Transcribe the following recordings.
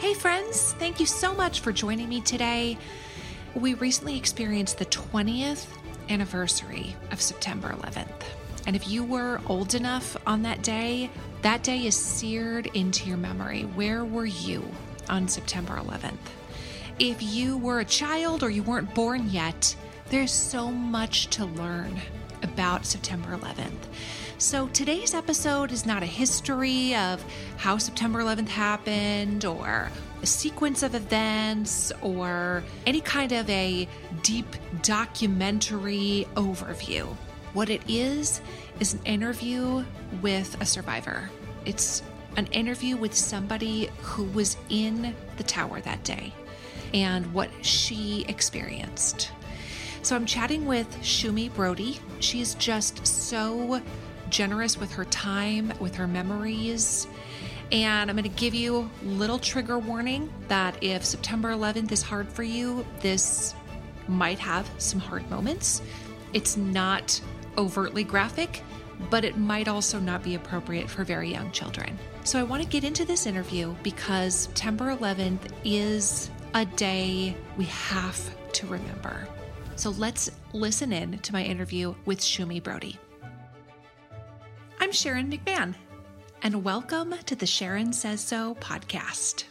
Hey, friends, thank you so much for joining me today. We recently experienced the 20th anniversary of September 11th. And if you were old enough on that day, that day is seared into your memory. Where were you on September 11th? If you were a child or you weren't born yet, there's so much to learn about September 11th. So today's episode is not a history of how September 11th happened or a sequence of events or any kind of a deep documentary overview. What it is, is an interview with a survivor. It's an interview with somebody who was in the tower that day and what she experienced. So I'm chatting with Shumi Brody. She's just so generous with her time, with her memories. And I'm going to give you a little trigger warning that if September 11th is hard for you, this might have some hard moments. It's not overtly graphic, but it might also not be appropriate for very young children. So I want to get into this interview because September 11th is a day we have to remember. So let's listen in to my interview with Shumi Brody. I'm Sharon McMahon, and welcome to the Sharon Says So podcast.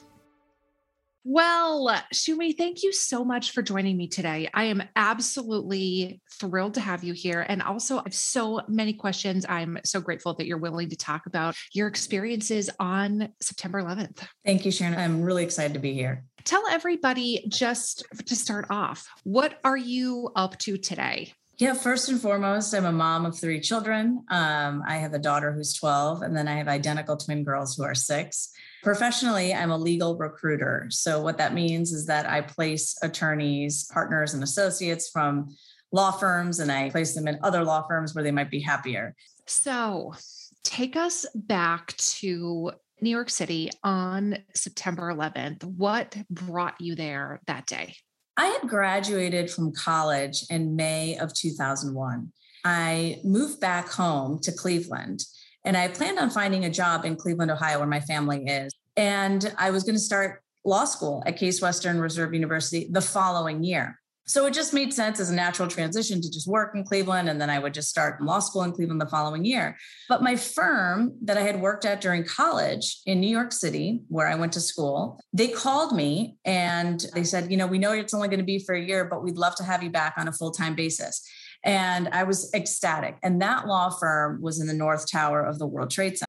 Well, Shumi, thank you so much for joining me today. I am absolutely thrilled to have you here. And also, I have so many questions. I'm so grateful that you're willing to talk about your experiences on September 11th. Thank you, Sharon. I'm really excited to be here. Tell everybody just to start off, what are you up to today? Yeah, first and foremost, I'm a mom of three children. Um, I have a daughter who's 12, and then I have identical twin girls who are six. Professionally, I'm a legal recruiter. So, what that means is that I place attorneys, partners, and associates from law firms, and I place them in other law firms where they might be happier. So, take us back to New York City on September 11th. What brought you there that day? I had graduated from college in May of 2001. I moved back home to Cleveland and I planned on finding a job in Cleveland, Ohio, where my family is. And I was going to start law school at Case Western Reserve University the following year. So it just made sense as a natural transition to just work in Cleveland. And then I would just start law school in Cleveland the following year. But my firm that I had worked at during college in New York City, where I went to school, they called me and they said, you know, we know it's only going to be for a year, but we'd love to have you back on a full time basis. And I was ecstatic. And that law firm was in the North Tower of the World Trade Center.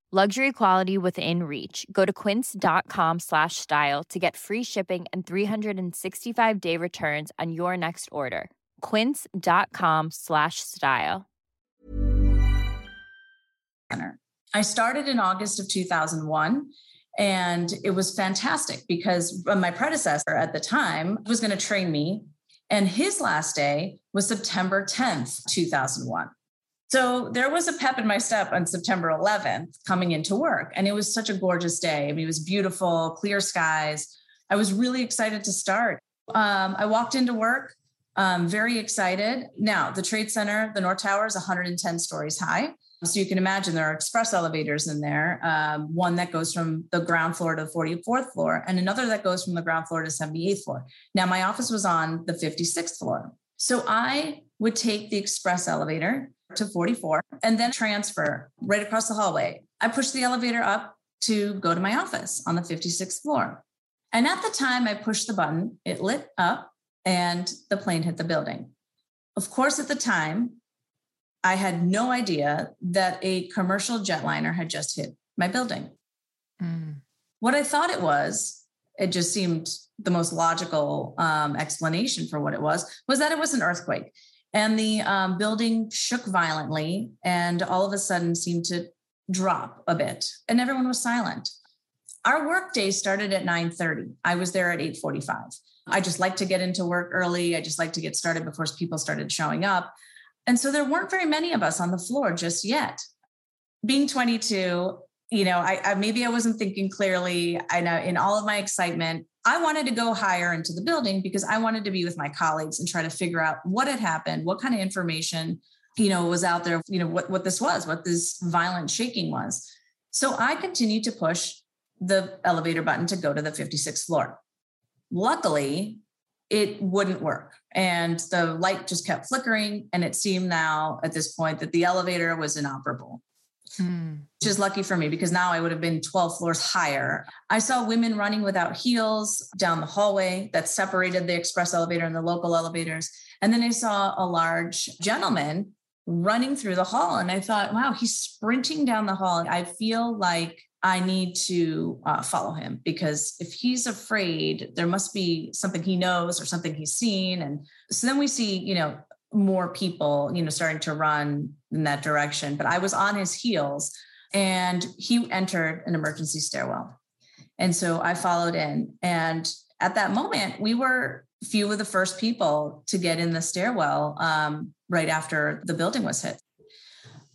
Luxury quality within reach. Go to quince.com slash style to get free shipping and 365 day returns on your next order. Quince.com slash style. I started in August of 2001 and it was fantastic because my predecessor at the time was going to train me and his last day was September 10th, 2001. So there was a pep in my step on September 11th coming into work. And it was such a gorgeous day. I mean, it was beautiful, clear skies. I was really excited to start. Um, I walked into work, um, very excited. Now, the Trade Center, the North Tower is 110 stories high. So you can imagine there are express elevators in there, um, one that goes from the ground floor to the 44th floor, and another that goes from the ground floor to 78th floor. Now, my office was on the 56th floor. So I would take the express elevator to 44 and then transfer right across the hallway. I pushed the elevator up to go to my office on the 56th floor. And at the time I pushed the button, it lit up and the plane hit the building. Of course, at the time, I had no idea that a commercial jetliner had just hit my building. Mm. What I thought it was, it just seemed the most logical um, explanation for what it was, was that it was an earthquake. And the um, building shook violently and all of a sudden seemed to drop a bit. And everyone was silent. Our work day started at 9:30. I was there at 8:45. I just like to get into work early. I just like to get started before people started showing up. And so there weren't very many of us on the floor just yet. Being 22, you know, I, I maybe I wasn't thinking clearly. I know in all of my excitement, I wanted to go higher into the building because I wanted to be with my colleagues and try to figure out what had happened, what kind of information, you know, was out there, you know, what, what this was, what this violent shaking was. So I continued to push the elevator button to go to the 56th floor. Luckily, it wouldn't work. And the light just kept flickering. And it seemed now at this point that the elevator was inoperable. Hmm. Which is lucky for me because now I would have been 12 floors higher. I saw women running without heels down the hallway that separated the express elevator and the local elevators. And then I saw a large gentleman running through the hall. And I thought, wow, he's sprinting down the hall. I feel like I need to uh, follow him because if he's afraid, there must be something he knows or something he's seen. And so then we see, you know, more people, you know, starting to run in that direction. But I was on his heels and he entered an emergency stairwell. And so I followed in. And at that moment, we were few of the first people to get in the stairwell um, right after the building was hit.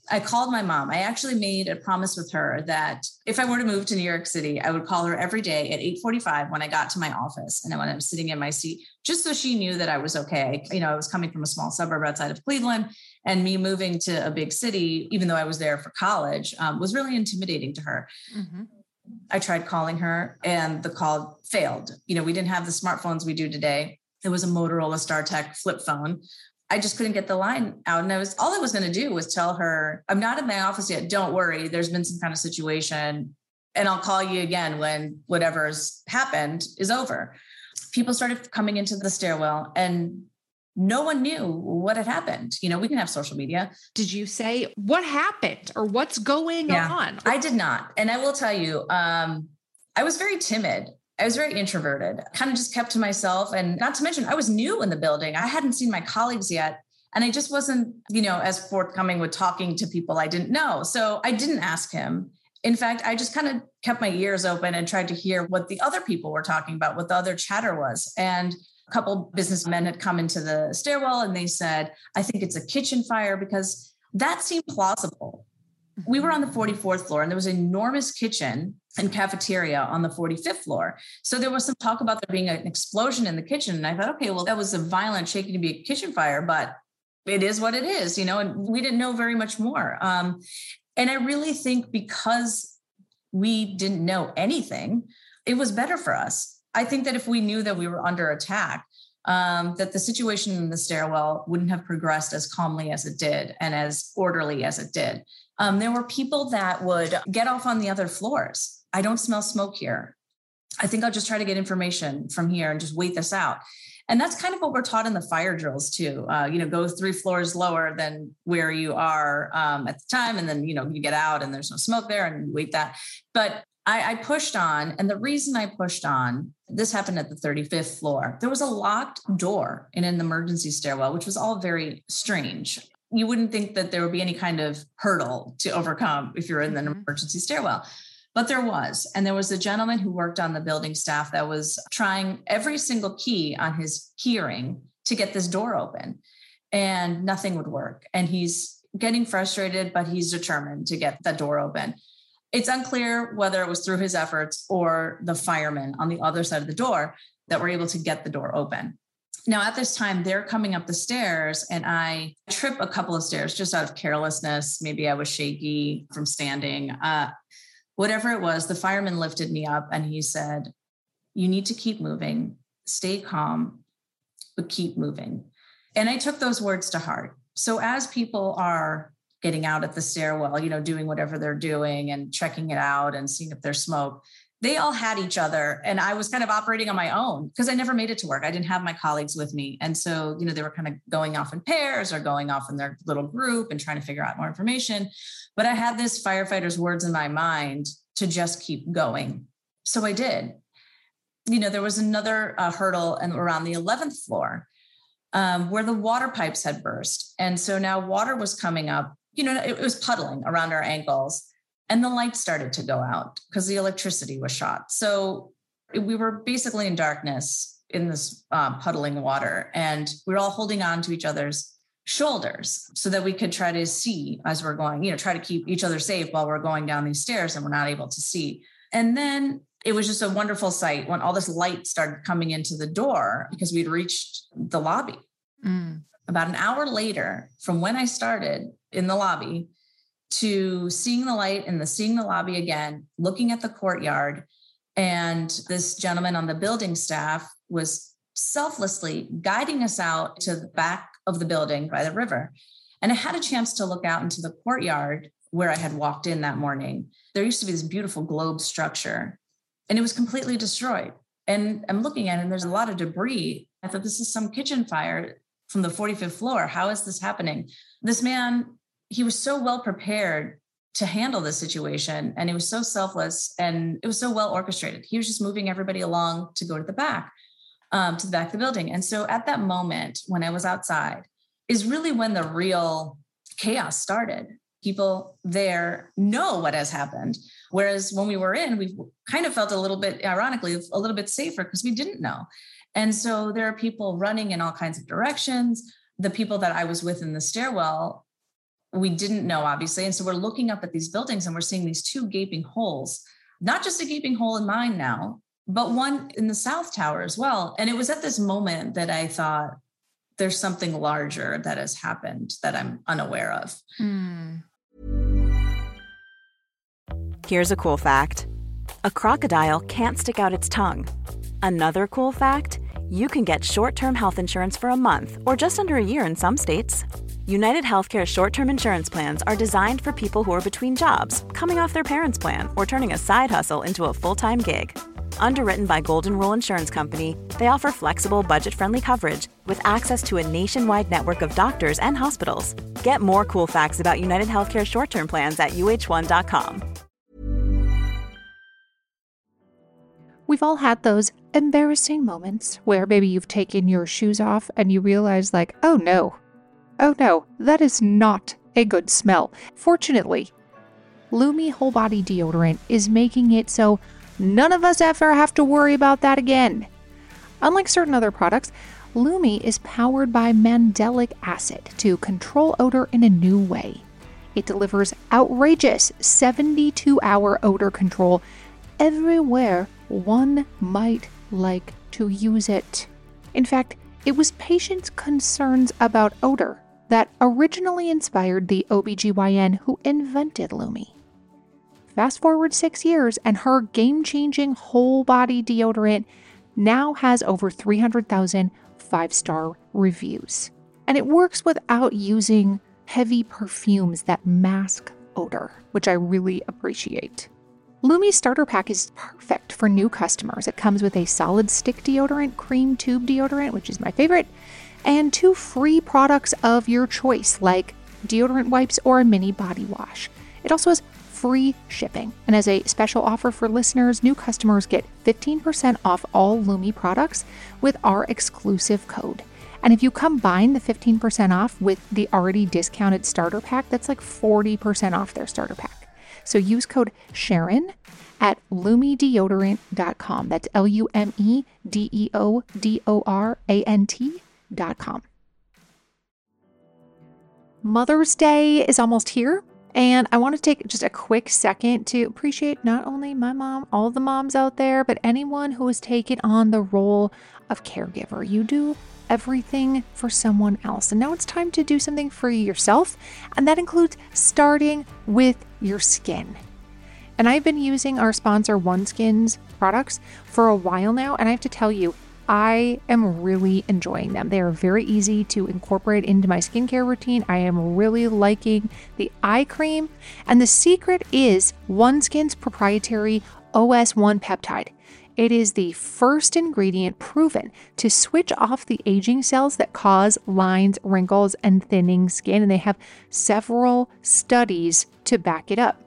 I called my mom. I actually made a promise with her that if I were to move to New York City, I would call her every day at 8:45 when I got to my office and when I was sitting in my seat, just so she knew that I was okay. You know, I was coming from a small suburb outside of Cleveland, and me moving to a big city, even though I was there for college, um, was really intimidating to her. Mm-hmm. I tried calling her, and the call failed. You know, we didn't have the smartphones we do today. It was a Motorola StarTAC flip phone I just couldn't get the line out. And I was all I was going to do was tell her, I'm not in my office yet. Don't worry. There's been some kind of situation. And I'll call you again when whatever's happened is over. People started coming into the stairwell and no one knew what had happened. You know, we can have social media. Did you say what happened or what's going yeah, on? I did not. And I will tell you, um, I was very timid. I was very introverted, kind of just kept to myself. And not to mention, I was new in the building. I hadn't seen my colleagues yet. And I just wasn't, you know, as forthcoming with talking to people I didn't know. So I didn't ask him. In fact, I just kind of kept my ears open and tried to hear what the other people were talking about, what the other chatter was. And a couple businessmen had come into the stairwell and they said, I think it's a kitchen fire because that seemed plausible. We were mm-hmm. on the 44th floor and there was an enormous kitchen and cafeteria on the 45th floor. So there was some talk about there being an explosion in the kitchen. And I thought, okay, well, that was a violent shaking to be a kitchen fire, but it is what it is, you know, and we didn't know very much more. Um, and I really think because we didn't know anything, it was better for us. I think that if we knew that we were under attack, um, that the situation in the stairwell wouldn't have progressed as calmly as it did and as orderly as it did. Um, there were people that would get off on the other floors I don't smell smoke here. I think I'll just try to get information from here and just wait this out. And that's kind of what we're taught in the fire drills too. Uh, you know, go three floors lower than where you are um, at the time, and then you know you get out and there's no smoke there, and you wait that. But I, I pushed on, and the reason I pushed on this happened at the 35th floor. There was a locked door in an emergency stairwell, which was all very strange you wouldn't think that there would be any kind of hurdle to overcome if you're in an mm-hmm. emergency stairwell. But there was. And there was a gentleman who worked on the building staff that was trying every single key on his keyring to get this door open. And nothing would work. And he's getting frustrated, but he's determined to get the door open. It's unclear whether it was through his efforts or the firemen on the other side of the door that were able to get the door open. Now, at this time, they're coming up the stairs, and I trip a couple of stairs just out of carelessness. Maybe I was shaky from standing. Uh, whatever it was, the fireman lifted me up and he said, You need to keep moving, stay calm, but keep moving. And I took those words to heart. So as people are getting out at the stairwell, you know, doing whatever they're doing and checking it out and seeing if there's smoke, they all had each other. And I was kind of operating on my own because I never made it to work. I didn't have my colleagues with me. And so, you know, they were kind of going off in pairs or going off in their little group and trying to figure out more information. But I had this firefighter's words in my mind to just keep going. So I did. You know, there was another uh, hurdle and around the 11th floor um, where the water pipes had burst. And so now water was coming up, you know, it, it was puddling around our ankles and the lights started to go out because the electricity was shot. So we were basically in darkness in this uh, puddling water and we were all holding on to each other's shoulders so that we could try to see as we're going, you know, try to keep each other safe while we're going down these stairs and we're not able to see. And then it was just a wonderful sight when all this light started coming into the door because we'd reached the lobby. Mm. About an hour later from when I started in the lobby to seeing the light and the seeing the lobby again, looking at the courtyard, and this gentleman on the building staff was selflessly guiding us out to the back of the building by the river. And I had a chance to look out into the courtyard where I had walked in that morning. There used to be this beautiful globe structure, and it was completely destroyed. And I'm looking at it, and there's a lot of debris. I thought this is some kitchen fire from the 45th floor. How is this happening? This man, he was so well prepared to handle this situation, and he was so selfless and it was so well orchestrated. He was just moving everybody along to go to the back um, to the back of the building. And so at that moment, when I was outside, is really when the real chaos started. People there know what has happened. Whereas when we were in, we kind of felt a little bit, ironically, a little bit safer because we didn't know. And so there are people running in all kinds of directions. The people that I was with in the stairwell, we didn't know, obviously. And so we're looking up at these buildings and we're seeing these two gaping holes, not just a gaping hole in mine now, but one in the South Tower as well. And it was at this moment that I thought, there's something larger that has happened that I'm unaware of. Mm. Here's a cool fact a crocodile can't stick out its tongue. Another cool fact you can get short term health insurance for a month or just under a year in some states. United Healthcare short term insurance plans are designed for people who are between jobs, coming off their parents' plan, or turning a side hustle into a full time gig Underwritten by Golden Rule Insurance Company, they offer flexible, budget friendly coverage with access to a nationwide network of doctors and hospitals. Get more cool facts about United Healthcare short term plans at uh1.com. We've all had those embarrassing moments where maybe you've taken your shoes off and you realize, like, oh no, oh no, that is not a good smell. Fortunately, Lume Whole Body Deodorant is making it so None of us ever have to worry about that again. Unlike certain other products, Lume is powered by mandelic acid to control odor in a new way. It delivers outrageous 72 hour odor control everywhere one might like to use it. In fact, it was patients' concerns about odor that originally inspired the OBGYN who invented Lume. Fast forward six years, and her game changing whole body deodorant now has over 300,000 five star reviews. And it works without using heavy perfumes that mask odor, which I really appreciate. Lume's starter pack is perfect for new customers. It comes with a solid stick deodorant, cream tube deodorant, which is my favorite, and two free products of your choice, like deodorant wipes or a mini body wash. It also has free shipping. And as a special offer for listeners, new customers get 15% off all Lume products with our exclusive code. And if you combine the 15% off with the already discounted starter pack, that's like 40% off their starter pack. So use code Sharon at lumedeodorant.com. That's L U M E D E O D O R A N T.com. Mother's Day is almost here. And I want to take just a quick second to appreciate not only my mom, all the moms out there, but anyone who has taken on the role of caregiver. You do everything for someone else. And now it's time to do something for yourself. And that includes starting with your skin. And I've been using our sponsor OneSkin's products for a while now. And I have to tell you, I am really enjoying them. They are very easy to incorporate into my skincare routine. I am really liking the eye cream. And the secret is OneSkin's proprietary OS1 peptide. It is the first ingredient proven to switch off the aging cells that cause lines, wrinkles, and thinning skin, and they have several studies to back it up.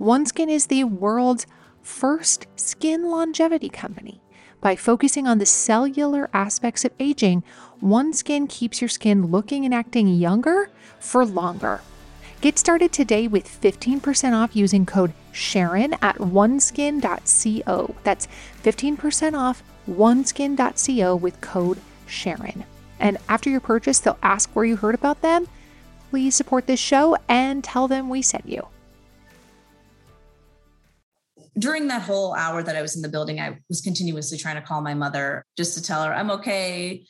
OneSkin is the world's first skin longevity company. By focusing on the cellular aspects of aging, OneSkin keeps your skin looking and acting younger for longer. Get started today with 15% off using code Sharon at oneskin.co. That's 15% off oneskin.co with code Sharon. And after your purchase, they'll ask where you heard about them. Please support this show and tell them we sent you during that whole hour that I was in the building, I was continuously trying to call my mother just to tell her, I'm okay.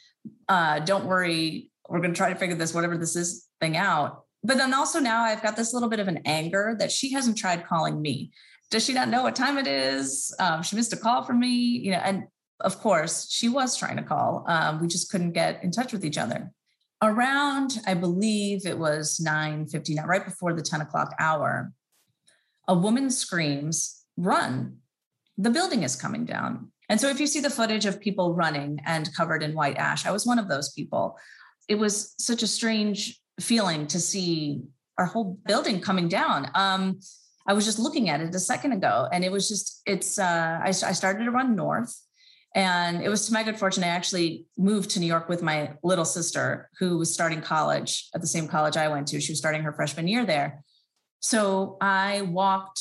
Uh, don't worry. We're going to try to figure this, whatever this is, thing out. But then also now I've got this little bit of an anger that she hasn't tried calling me. Does she not know what time it is? Um, she missed a call from me, you know, and of course she was trying to call. Um, we just couldn't get in touch with each other. Around, I believe it was 9 59, right before the 10 o'clock hour, a woman screams run. The building is coming down. And so if you see the footage of people running and covered in white ash, I was one of those people. It was such a strange feeling to see our whole building coming down. Um, I was just looking at it a second ago, and it was just, it's, uh, I, I started to run north. And it was to my good fortune, I actually moved to New York with my little sister, who was starting college at the same college I went to. She was starting her freshman year there. So I walked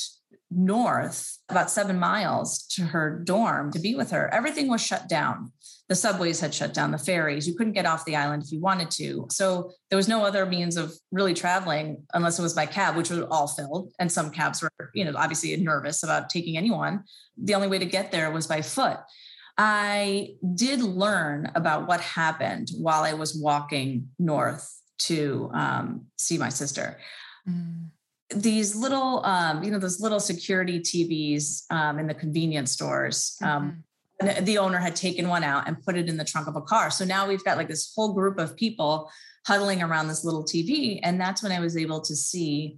north about seven miles to her dorm to be with her. Everything was shut down. The subways had shut down, the ferries. You couldn't get off the island if you wanted to. So there was no other means of really traveling unless it was by cab, which was all filled. And some cabs were, you know, obviously nervous about taking anyone. The only way to get there was by foot. I did learn about what happened while I was walking north to um, see my sister. Mm these little um, you know those little security tvs um, in the convenience stores um, mm-hmm. the owner had taken one out and put it in the trunk of a car so now we've got like this whole group of people huddling around this little tv and that's when i was able to see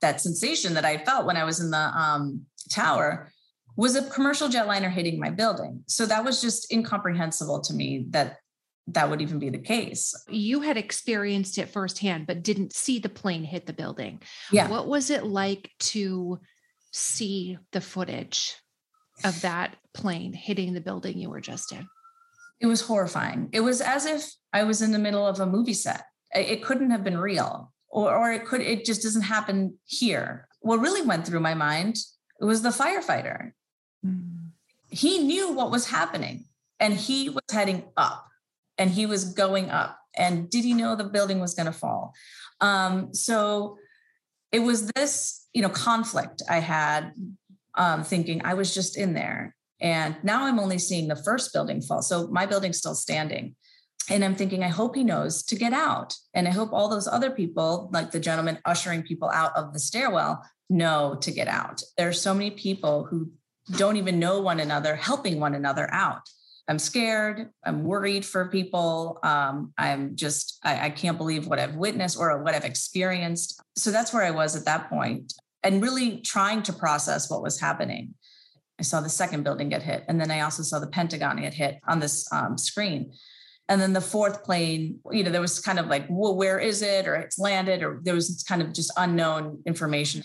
that sensation that i felt when i was in the um, tower was a commercial jetliner hitting my building so that was just incomprehensible to me that that would even be the case. You had experienced it firsthand, but didn't see the plane hit the building. Yeah. What was it like to see the footage of that plane hitting the building you were just in? It was horrifying. It was as if I was in the middle of a movie set. It couldn't have been real, or, or it could, it just doesn't happen here. What really went through my mind it was the firefighter. Mm. He knew what was happening and he was heading up and he was going up. And did he know the building was going to fall? Um, so it was this, you know, conflict I had, um, thinking I was just in there, and now I'm only seeing the first building fall. So my building's still standing. And I'm thinking, I hope he knows to get out. And I hope all those other people, like the gentleman ushering people out of the stairwell, know to get out. There are so many people who don't even know one another helping one another out. I'm scared. I'm worried for people. Um, I'm just, I, I can't believe what I've witnessed or what I've experienced. So that's where I was at that point and really trying to process what was happening. I saw the second building get hit. And then I also saw the Pentagon get hit on this um, screen. And then the fourth plane, you know, there was kind of like, well, where is it? Or it's landed, or there was kind of just unknown information.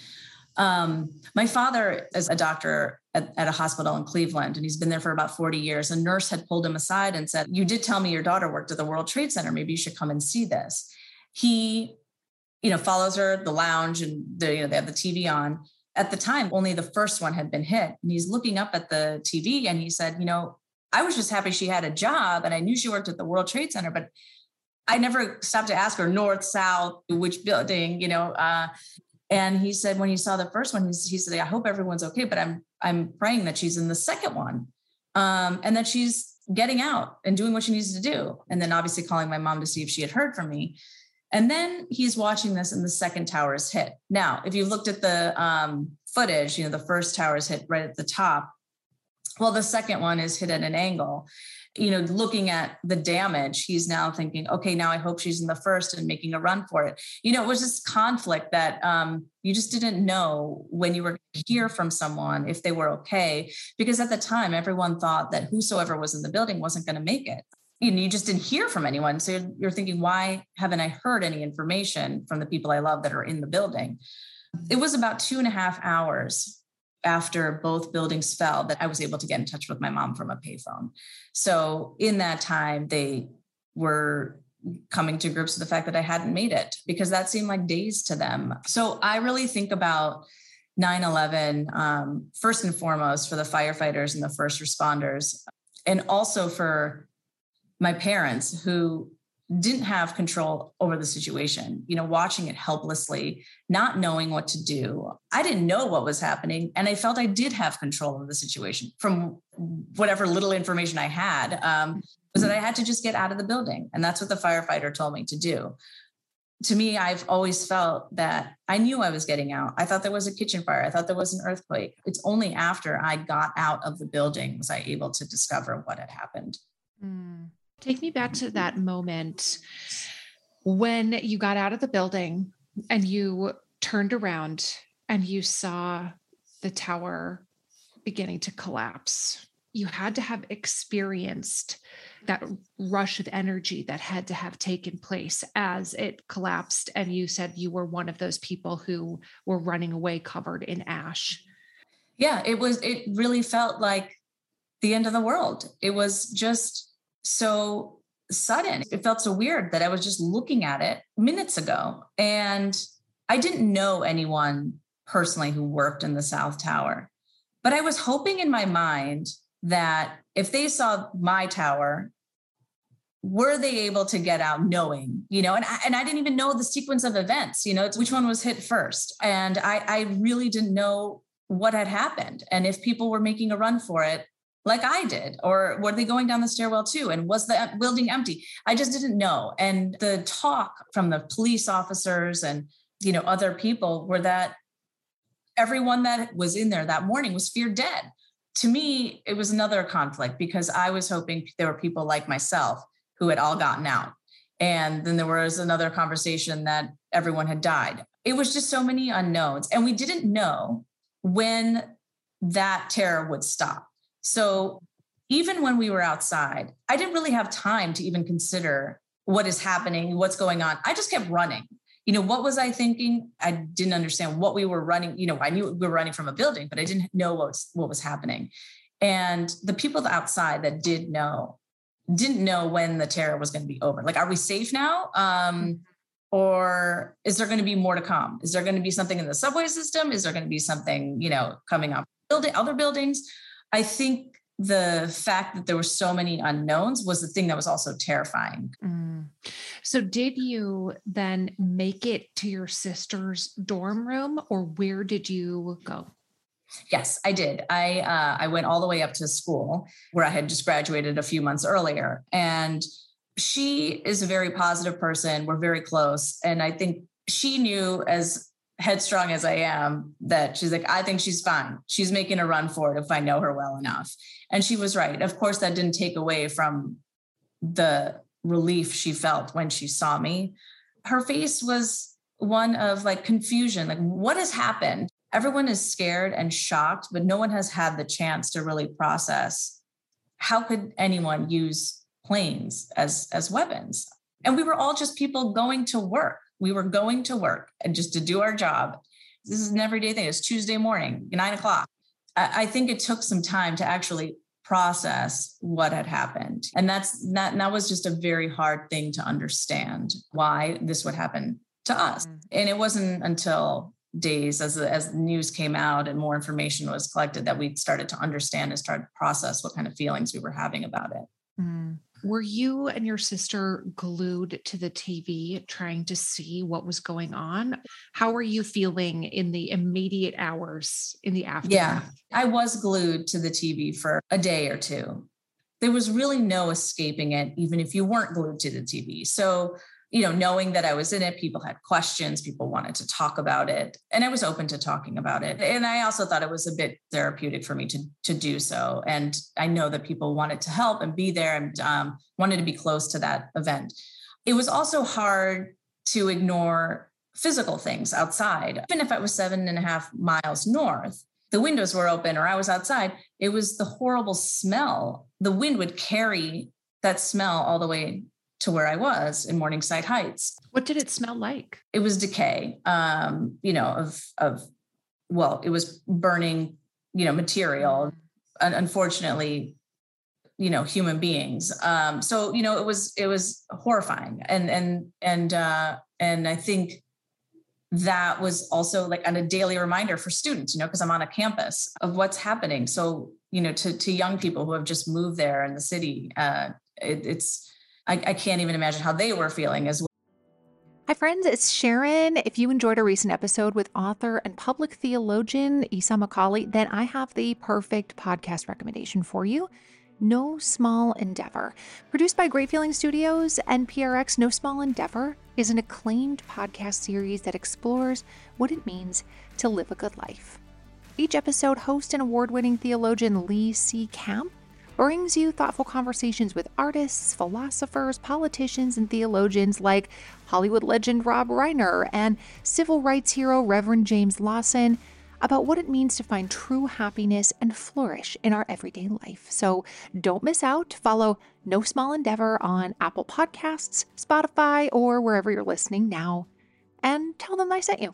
Um, my father is a doctor at, at, a hospital in Cleveland, and he's been there for about 40 years. A nurse had pulled him aside and said, You did tell me your daughter worked at the World Trade Center. Maybe you should come and see this. He, you know, follows her, the lounge, and the, you know, they have the TV on. At the time, only the first one had been hit. And he's looking up at the TV and he said, You know, I was just happy she had a job and I knew she worked at the World Trade Center, but I never stopped to ask her north, south, which building, you know. Uh, and he said when he saw the first one, he, said, "I hope everyone's okay, but I'm I'm praying that she's in the second one, um, and that she's getting out and doing what she needs to do." And then obviously calling my mom to see if she had heard from me. And then he's watching this, and the second tower is hit. Now, if you looked at the um, footage, you know the first tower is hit right at the top. Well, the second one is hit at an angle you know, looking at the damage, he's now thinking, okay, now I hope she's in the first and making a run for it. You know, it was this conflict that um, you just didn't know when you were hear from someone if they were okay, because at the time, everyone thought that whosoever was in the building wasn't going to make it. You, know, you just didn't hear from anyone. So you're, you're thinking, why haven't I heard any information from the people I love that are in the building? It was about two and a half hours after both buildings fell that I was able to get in touch with my mom from a payphone. So in that time, they were coming to grips with the fact that I hadn't made it because that seemed like days to them. So I really think about 9 11, um, first and foremost, for the firefighters and the first responders, and also for my parents who didn't have control over the situation, you know, watching it helplessly, not knowing what to do. I didn't know what was happening. And I felt I did have control of the situation from whatever little information I had, um, was that I had to just get out of the building. And that's what the firefighter told me to do. To me, I've always felt that I knew I was getting out. I thought there was a kitchen fire. I thought there was an earthquake. It's only after I got out of the building was I able to discover what had happened. Mm. Take me back to that moment when you got out of the building and you turned around and you saw the tower beginning to collapse. You had to have experienced that rush of energy that had to have taken place as it collapsed. And you said you were one of those people who were running away covered in ash. Yeah, it was, it really felt like the end of the world. It was just so sudden. It felt so weird that I was just looking at it minutes ago. And I didn't know anyone personally who worked in the South Tower. But I was hoping in my mind that if they saw my tower, were they able to get out knowing, you know, and I, and I didn't even know the sequence of events, you know, which one was hit first. And I, I really didn't know what had happened. And if people were making a run for it, like I did? Or were they going down the stairwell too? And was the building empty? I just didn't know. And the talk from the police officers and you know other people were that everyone that was in there that morning was feared dead. To me, it was another conflict because I was hoping there were people like myself who had all gotten out. And then there was another conversation that everyone had died. It was just so many unknowns. And we didn't know when that terror would stop so even when we were outside, I didn't really have time to even consider what is happening, what's going on. I just kept running. You know, what was I thinking? I didn't understand what we were running. You know, I knew we were running from a building, but I didn't know what was, what was happening. And the people outside that did know didn't know when the terror was going to be over. Like, are we safe now? Um, or is there going to be more to come? Is there going to be something in the subway system? Is there going to be something, you know, coming up building other buildings? I think the fact that there were so many unknowns was the thing that was also terrifying. Mm. So, did you then make it to your sister's dorm room, or where did you go? Yes, I did. I uh, I went all the way up to school where I had just graduated a few months earlier, and she is a very positive person. We're very close, and I think she knew as headstrong as I am, that she's like, I think she's fine. She's making a run for it if I know her well enough. And she was right. Of course, that didn't take away from the relief she felt when she saw me. Her face was one of like confusion like, what has happened? Everyone is scared and shocked, but no one has had the chance to really process how could anyone use planes as as weapons and we were all just people going to work we were going to work and just to do our job. This is an everyday thing. It's Tuesday morning, nine o'clock. I, I think it took some time to actually process what had happened. And that's that, that was just a very hard thing to understand why this would happen to us. Mm-hmm. And it wasn't until days as as news came out and more information was collected that we started to understand and started to process what kind of feelings we were having about it. Mm. Were you and your sister glued to the TV trying to see what was going on? How were you feeling in the immediate hours in the aftermath? Yeah, I was glued to the TV for a day or two. There was really no escaping it, even if you weren't glued to the TV. So you know, knowing that I was in it, people had questions, people wanted to talk about it, and I was open to talking about it. And I also thought it was a bit therapeutic for me to to do so. And I know that people wanted to help and be there and um, wanted to be close to that event. It was also hard to ignore physical things outside, even if I was seven and a half miles north. The windows were open, or I was outside. It was the horrible smell. The wind would carry that smell all the way to where I was in Morningside Heights. What did it smell like? It was decay, um, you know, of of well, it was burning, you know, material. Mm. Unfortunately, you know, human beings. Um, so you know, it was it was horrifying, and and and uh, and I think that was also like on a daily reminder for students, you know, because I'm on a campus of what's happening. So you know, to to young people who have just moved there in the city, uh, it, it's I, I can't even imagine how they were feeling as well. Hi, friends, it's Sharon. If you enjoyed a recent episode with author and public theologian Esau McCaulley, then I have the perfect podcast recommendation for you. No Small Endeavor. Produced by Great Feeling Studios and PRX, No Small Endeavor is an acclaimed podcast series that explores what it means to live a good life. Each episode, host and award winning theologian Lee C. Camp brings you thoughtful conversations with artists, philosophers, politicians, and theologians like Hollywood legend Rob Reiner and civil rights hero Reverend James Lawson about what it means to find true happiness and flourish in our everyday life. So don't miss out. Follow No Small Endeavor on Apple Podcasts, Spotify, or wherever you're listening now, and tell them I sent you.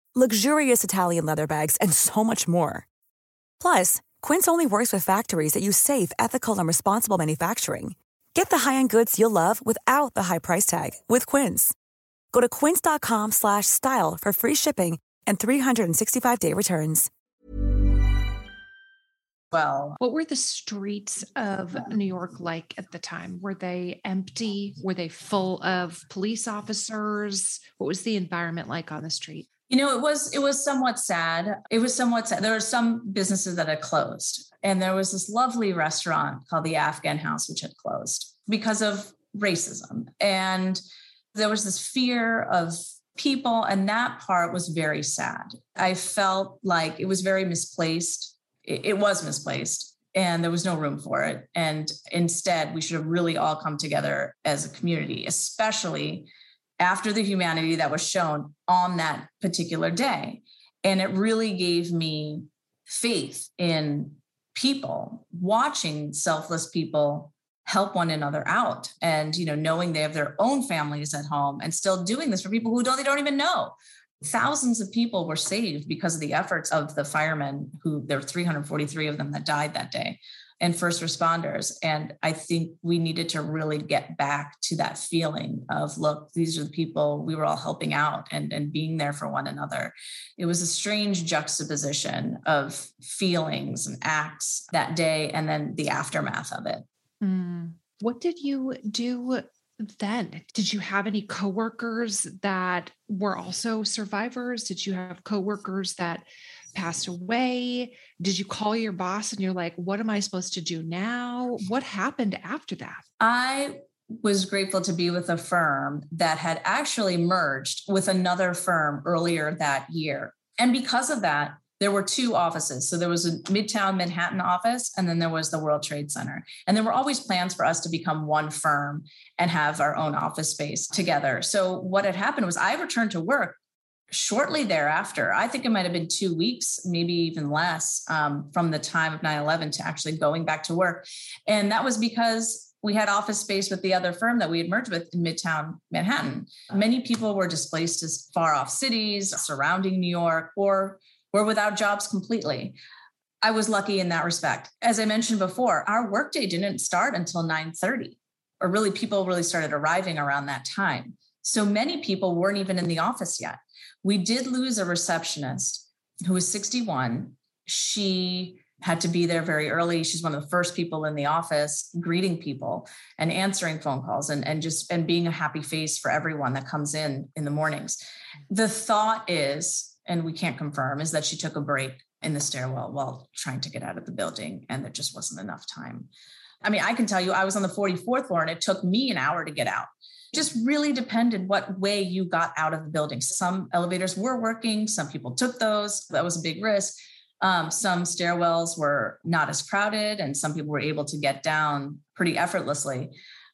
luxurious Italian leather bags, and so much more. Plus, Quince only works with factories that use safe, ethical, and responsible manufacturing. Get the high-end goods you'll love without the high price tag with Quince. Go to quince.com/style for free shipping and 365-day returns. Well, what were the streets of New York like at the time? Were they empty? Were they full of police officers? What was the environment like on the street? You know, it was it was somewhat sad. It was somewhat sad. There were some businesses that had closed, and there was this lovely restaurant called the Afghan House, which had closed because of racism. And there was this fear of people, and that part was very sad. I felt like it was very misplaced. It, was misplaced, and there was no room for it. And instead, we should have really all come together as a community, especially after the humanity that was shown on that particular day. And it really gave me faith in people, watching selfless people help one another out and you know knowing they have their own families at home and still doing this for people who don't they don't even know thousands of people were saved because of the efforts of the firemen who there were 343 of them that died that day and first responders. And I think we needed to really get back to that feeling of look, these are the people we were all helping out and, and being there for one another. It was a strange juxtaposition of feelings and acts that day and then the aftermath of it. Mm. What did you do then? Did you have any coworkers that were also survivors? Did you have coworkers that passed away? Did you call your boss and you're like, what am I supposed to do now? What happened after that? I was grateful to be with a firm that had actually merged with another firm earlier that year. And because of that, there were two offices. So there was a Midtown Manhattan office, and then there was the World Trade Center. And there were always plans for us to become one firm and have our own office space together. So what had happened was I returned to work shortly thereafter, I think it might have been two weeks, maybe even less, um, from the time of 9 11 to actually going back to work. And that was because we had office space with the other firm that we had merged with in Midtown Manhattan. Many people were displaced to far off cities surrounding New York or were without jobs completely. I was lucky in that respect. As I mentioned before, our workday didn't start until 9:30, or really people really started arriving around that time. So many people weren't even in the office yet. We did lose a receptionist who was 61. She had to be there very early. She's one of the first people in the office greeting people and answering phone calls and, and just and being a happy face for everyone that comes in in the mornings. The thought is, and we can't confirm, is that she took a break in the stairwell while trying to get out of the building and there just wasn't enough time. I mean, I can tell you I was on the 44th floor and it took me an hour to get out. Just really depended what way you got out of the building. Some elevators were working, some people took those. That was a big risk um, some stairwells were not as crowded, and some people were able to get down pretty effortlessly.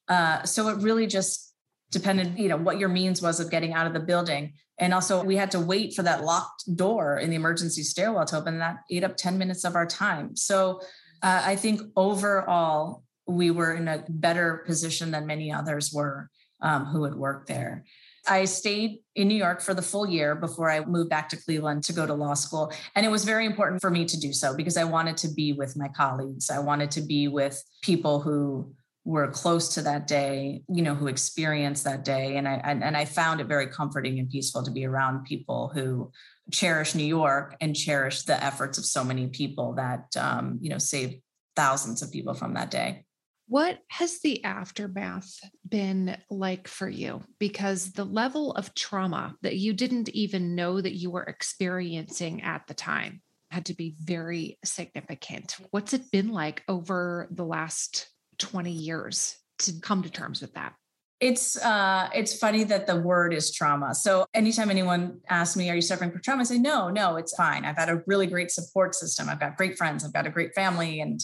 Uh, so it really just depended, you know, what your means was of getting out of the building. And also, we had to wait for that locked door in the emergency stairwell to open. That ate up 10 minutes of our time. So uh, I think overall, we were in a better position than many others were um, who had worked there. I stayed in New York for the full year before I moved back to Cleveland to go to law school. And it was very important for me to do so because I wanted to be with my colleagues. I wanted to be with people who were close to that day, you know, who experienced that day. And I and, and I found it very comforting and peaceful to be around people who cherish New York and cherish the efforts of so many people that um, you know saved thousands of people from that day. What has the aftermath been like for you? Because the level of trauma that you didn't even know that you were experiencing at the time had to be very significant. What's it been like over the last 20 years to come to terms with that? It's uh it's funny that the word is trauma. So anytime anyone asks me, are you suffering from trauma? I say, no, no, it's fine. I've had a really great support system. I've got great friends. I've got a great family and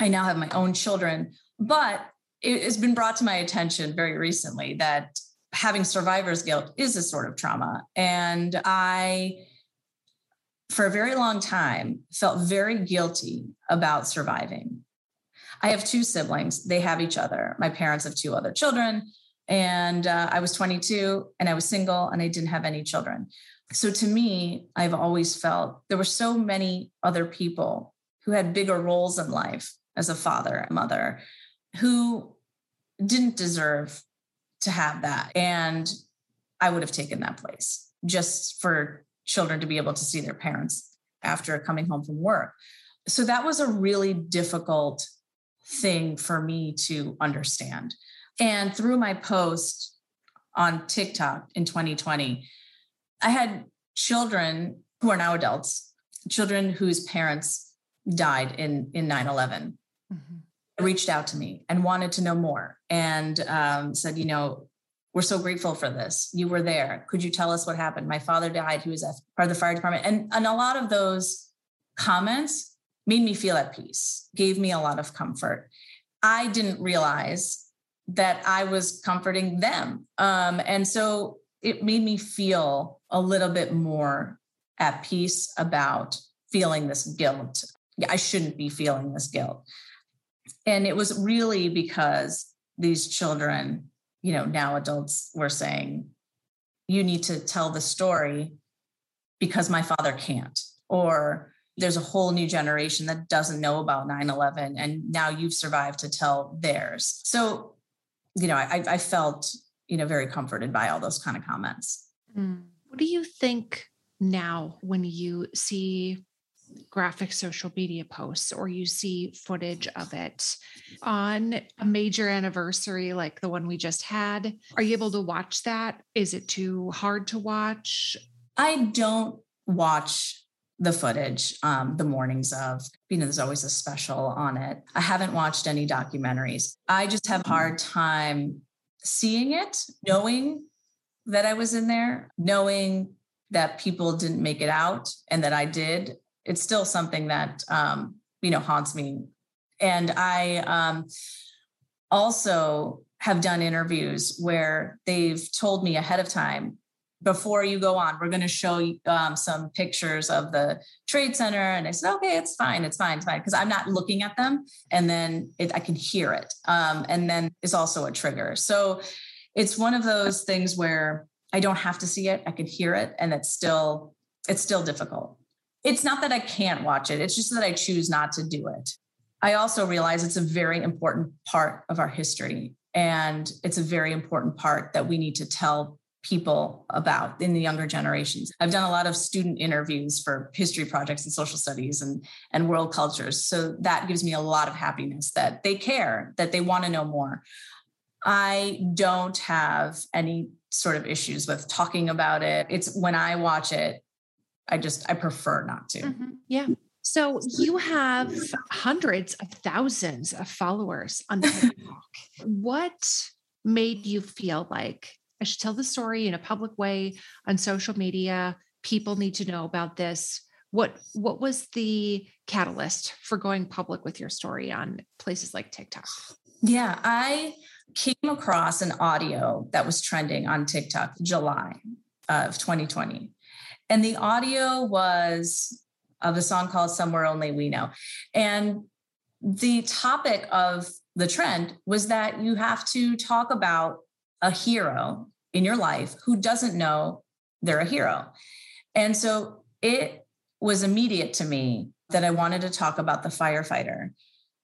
I now have my own children. But it has been brought to my attention very recently that having survivor's guilt is a sort of trauma. And I, for a very long time, felt very guilty about surviving. I have two siblings, they have each other. My parents have two other children. And uh, I was 22 and I was single and I didn't have any children. So to me, I've always felt there were so many other people who had bigger roles in life as a father, a mother, who didn't deserve to have that. And I would have taken that place just for children to be able to see their parents after coming home from work. So that was a really difficult thing for me to understand. And through my post on TikTok in 2020, I had children who are now adults, children whose parents died in, in 9 11. Mm-hmm reached out to me and wanted to know more and um, said, you know, we're so grateful for this. You were there. Could you tell us what happened? My father died. He was part of the fire department. And, and a lot of those comments made me feel at peace, gave me a lot of comfort. I didn't realize that I was comforting them. Um, and so it made me feel a little bit more at peace about feeling this guilt. I shouldn't be feeling this guilt and it was really because these children you know now adults were saying you need to tell the story because my father can't. Or there's a whole new generation that doesn't know about 9-11 and now you've survived to tell theirs. So you know i, I felt you know very comforted by all those kind of comments. Mm. what do you think now when you see graphic social media posts or you see footage of it on a major anniversary like the one we just had are you able to watch that? Is it too hard to watch? I don't watch the footage um, the mornings of you know there's always a special on it. I haven't watched any documentaries. I just have a hard time seeing it knowing that i was in there knowing that people didn't make it out and that i did it's still something that um, you know haunts me. And I um, also have done interviews where they've told me ahead of time before you go on, we're going to show you um, some pictures of the trade center. And I said, okay, it's fine. It's fine. It's fine. Cause I'm not looking at them. And then it, I can hear it. Um, and then it's also a trigger. So it's one of those things where I don't have to see it. I can hear it. And it's still, it's still difficult. It's not that I can't watch it. It's just that I choose not to do it. I also realize it's a very important part of our history. And it's a very important part that we need to tell people about in the younger generations. I've done a lot of student interviews for history projects and social studies and, and world cultures. So that gives me a lot of happiness that they care, that they want to know more. I don't have any sort of issues with talking about it. It's when I watch it, I just I prefer not to. Mm-hmm. Yeah. So you have hundreds of thousands of followers on TikTok. what made you feel like I should tell the story in a public way on social media. People need to know about this. What what was the catalyst for going public with your story on places like TikTok? Yeah, I came across an audio that was trending on TikTok July of 2020. And the audio was of a song called Somewhere Only We Know. And the topic of the trend was that you have to talk about a hero in your life who doesn't know they're a hero. And so it was immediate to me that I wanted to talk about the firefighter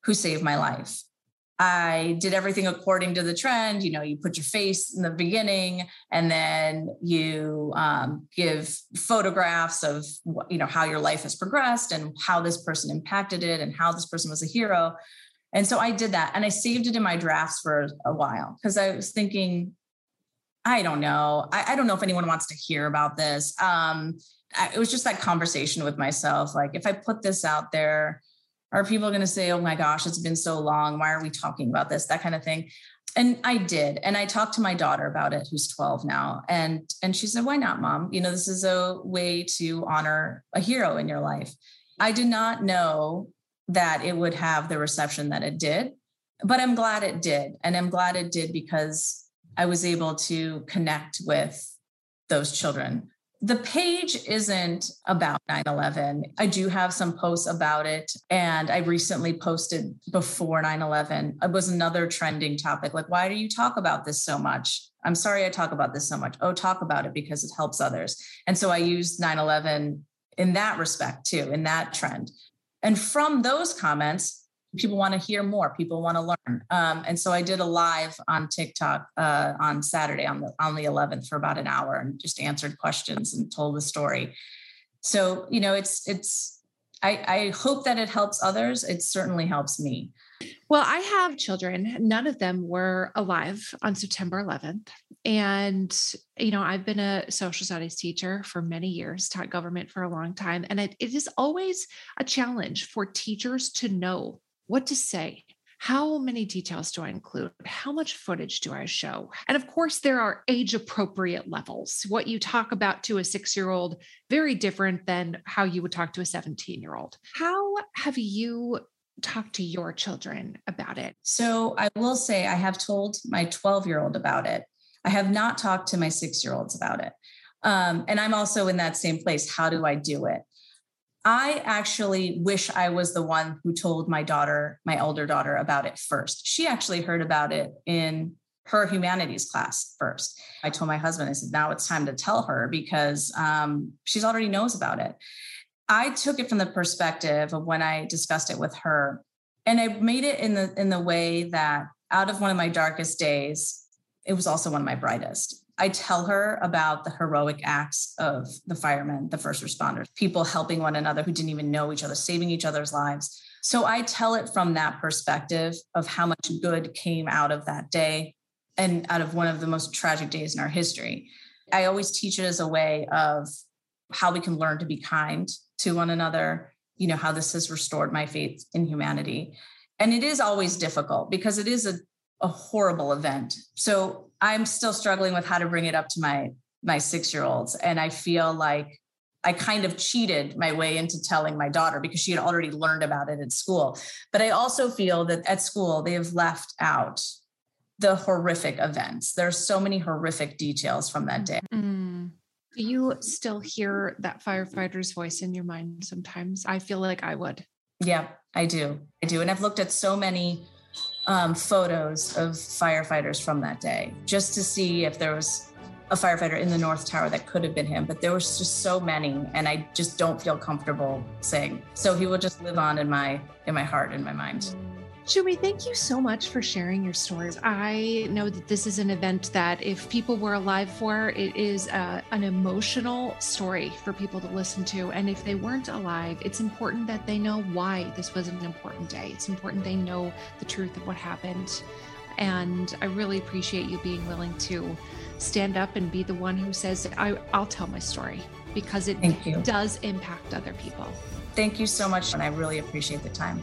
who saved my life. I did everything according to the trend. You know, you put your face in the beginning, and then you um, give photographs of you know how your life has progressed and how this person impacted it and how this person was a hero. And so I did that, and I saved it in my drafts for a while because I was thinking, I don't know. I, I, don't know if anyone wants to hear about this. Um, I, it was just that conversation with myself. Like, if I put this out there, are people going to say, oh my gosh, it's been so long. Why are we talking about this? That kind of thing. And I did. And I talked to my daughter about it, who's 12 now. And, and she said, why not, mom? You know, this is a way to honor a hero in your life. I did not know that it would have the reception that it did, but I'm glad it did. And I'm glad it did because I was able to connect with those children. The page isn't about 9 11. I do have some posts about it. And I recently posted before 9 11. It was another trending topic. Like, why do you talk about this so much? I'm sorry I talk about this so much. Oh, talk about it because it helps others. And so I used 9 11 in that respect too, in that trend. And from those comments, people want to hear more people want to learn um, and so i did a live on tiktok uh, on saturday on the on the 11th for about an hour and just answered questions and told the story so you know it's it's I, I hope that it helps others. It certainly helps me. Well, I have children. None of them were alive on September 11th. And, you know, I've been a social studies teacher for many years, taught government for a long time. And it, it is always a challenge for teachers to know what to say. How many details do I include? How much footage do I show? And of course, there are age appropriate levels. What you talk about to a six year old, very different than how you would talk to a 17 year old. How have you talked to your children about it? So I will say I have told my 12 year old about it. I have not talked to my six year olds about it. Um, and I'm also in that same place. How do I do it? I actually wish I was the one who told my daughter, my older daughter, about it first. She actually heard about it in her humanities class first. I told my husband, I said, now it's time to tell her because um, she's already knows about it. I took it from the perspective of when I discussed it with her, and I made it in the in the way that out of one of my darkest days, it was also one of my brightest. I tell her about the heroic acts of the firemen, the first responders, people helping one another who didn't even know each other, saving each other's lives. So I tell it from that perspective of how much good came out of that day and out of one of the most tragic days in our history. I always teach it as a way of how we can learn to be kind to one another, you know, how this has restored my faith in humanity. And it is always difficult because it is a, a horrible event. So I'm still struggling with how to bring it up to my my 6-year-olds and I feel like I kind of cheated my way into telling my daughter because she had already learned about it at school. But I also feel that at school they have left out the horrific events. There's so many horrific details from that day. Mm. Do you still hear that firefighter's voice in your mind sometimes? I feel like I would. Yeah, I do. I do. And I've looked at so many um, photos of firefighters from that day just to see if there was a firefighter in the North Tower that could have been him, but there was just so many, and I just don't feel comfortable saying. So he will just live on in my in my heart and my mind. Shumi, thank you so much for sharing your stories. I know that this is an event that, if people were alive for, it is uh, an emotional story for people to listen to. And if they weren't alive, it's important that they know why this was an important day. It's important they know the truth of what happened. And I really appreciate you being willing to stand up and be the one who says, I, will tell my story because it does impact other people. Thank you so much. And I really appreciate the time.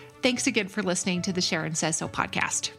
Thanks again for listening to the Sharon Says So podcast.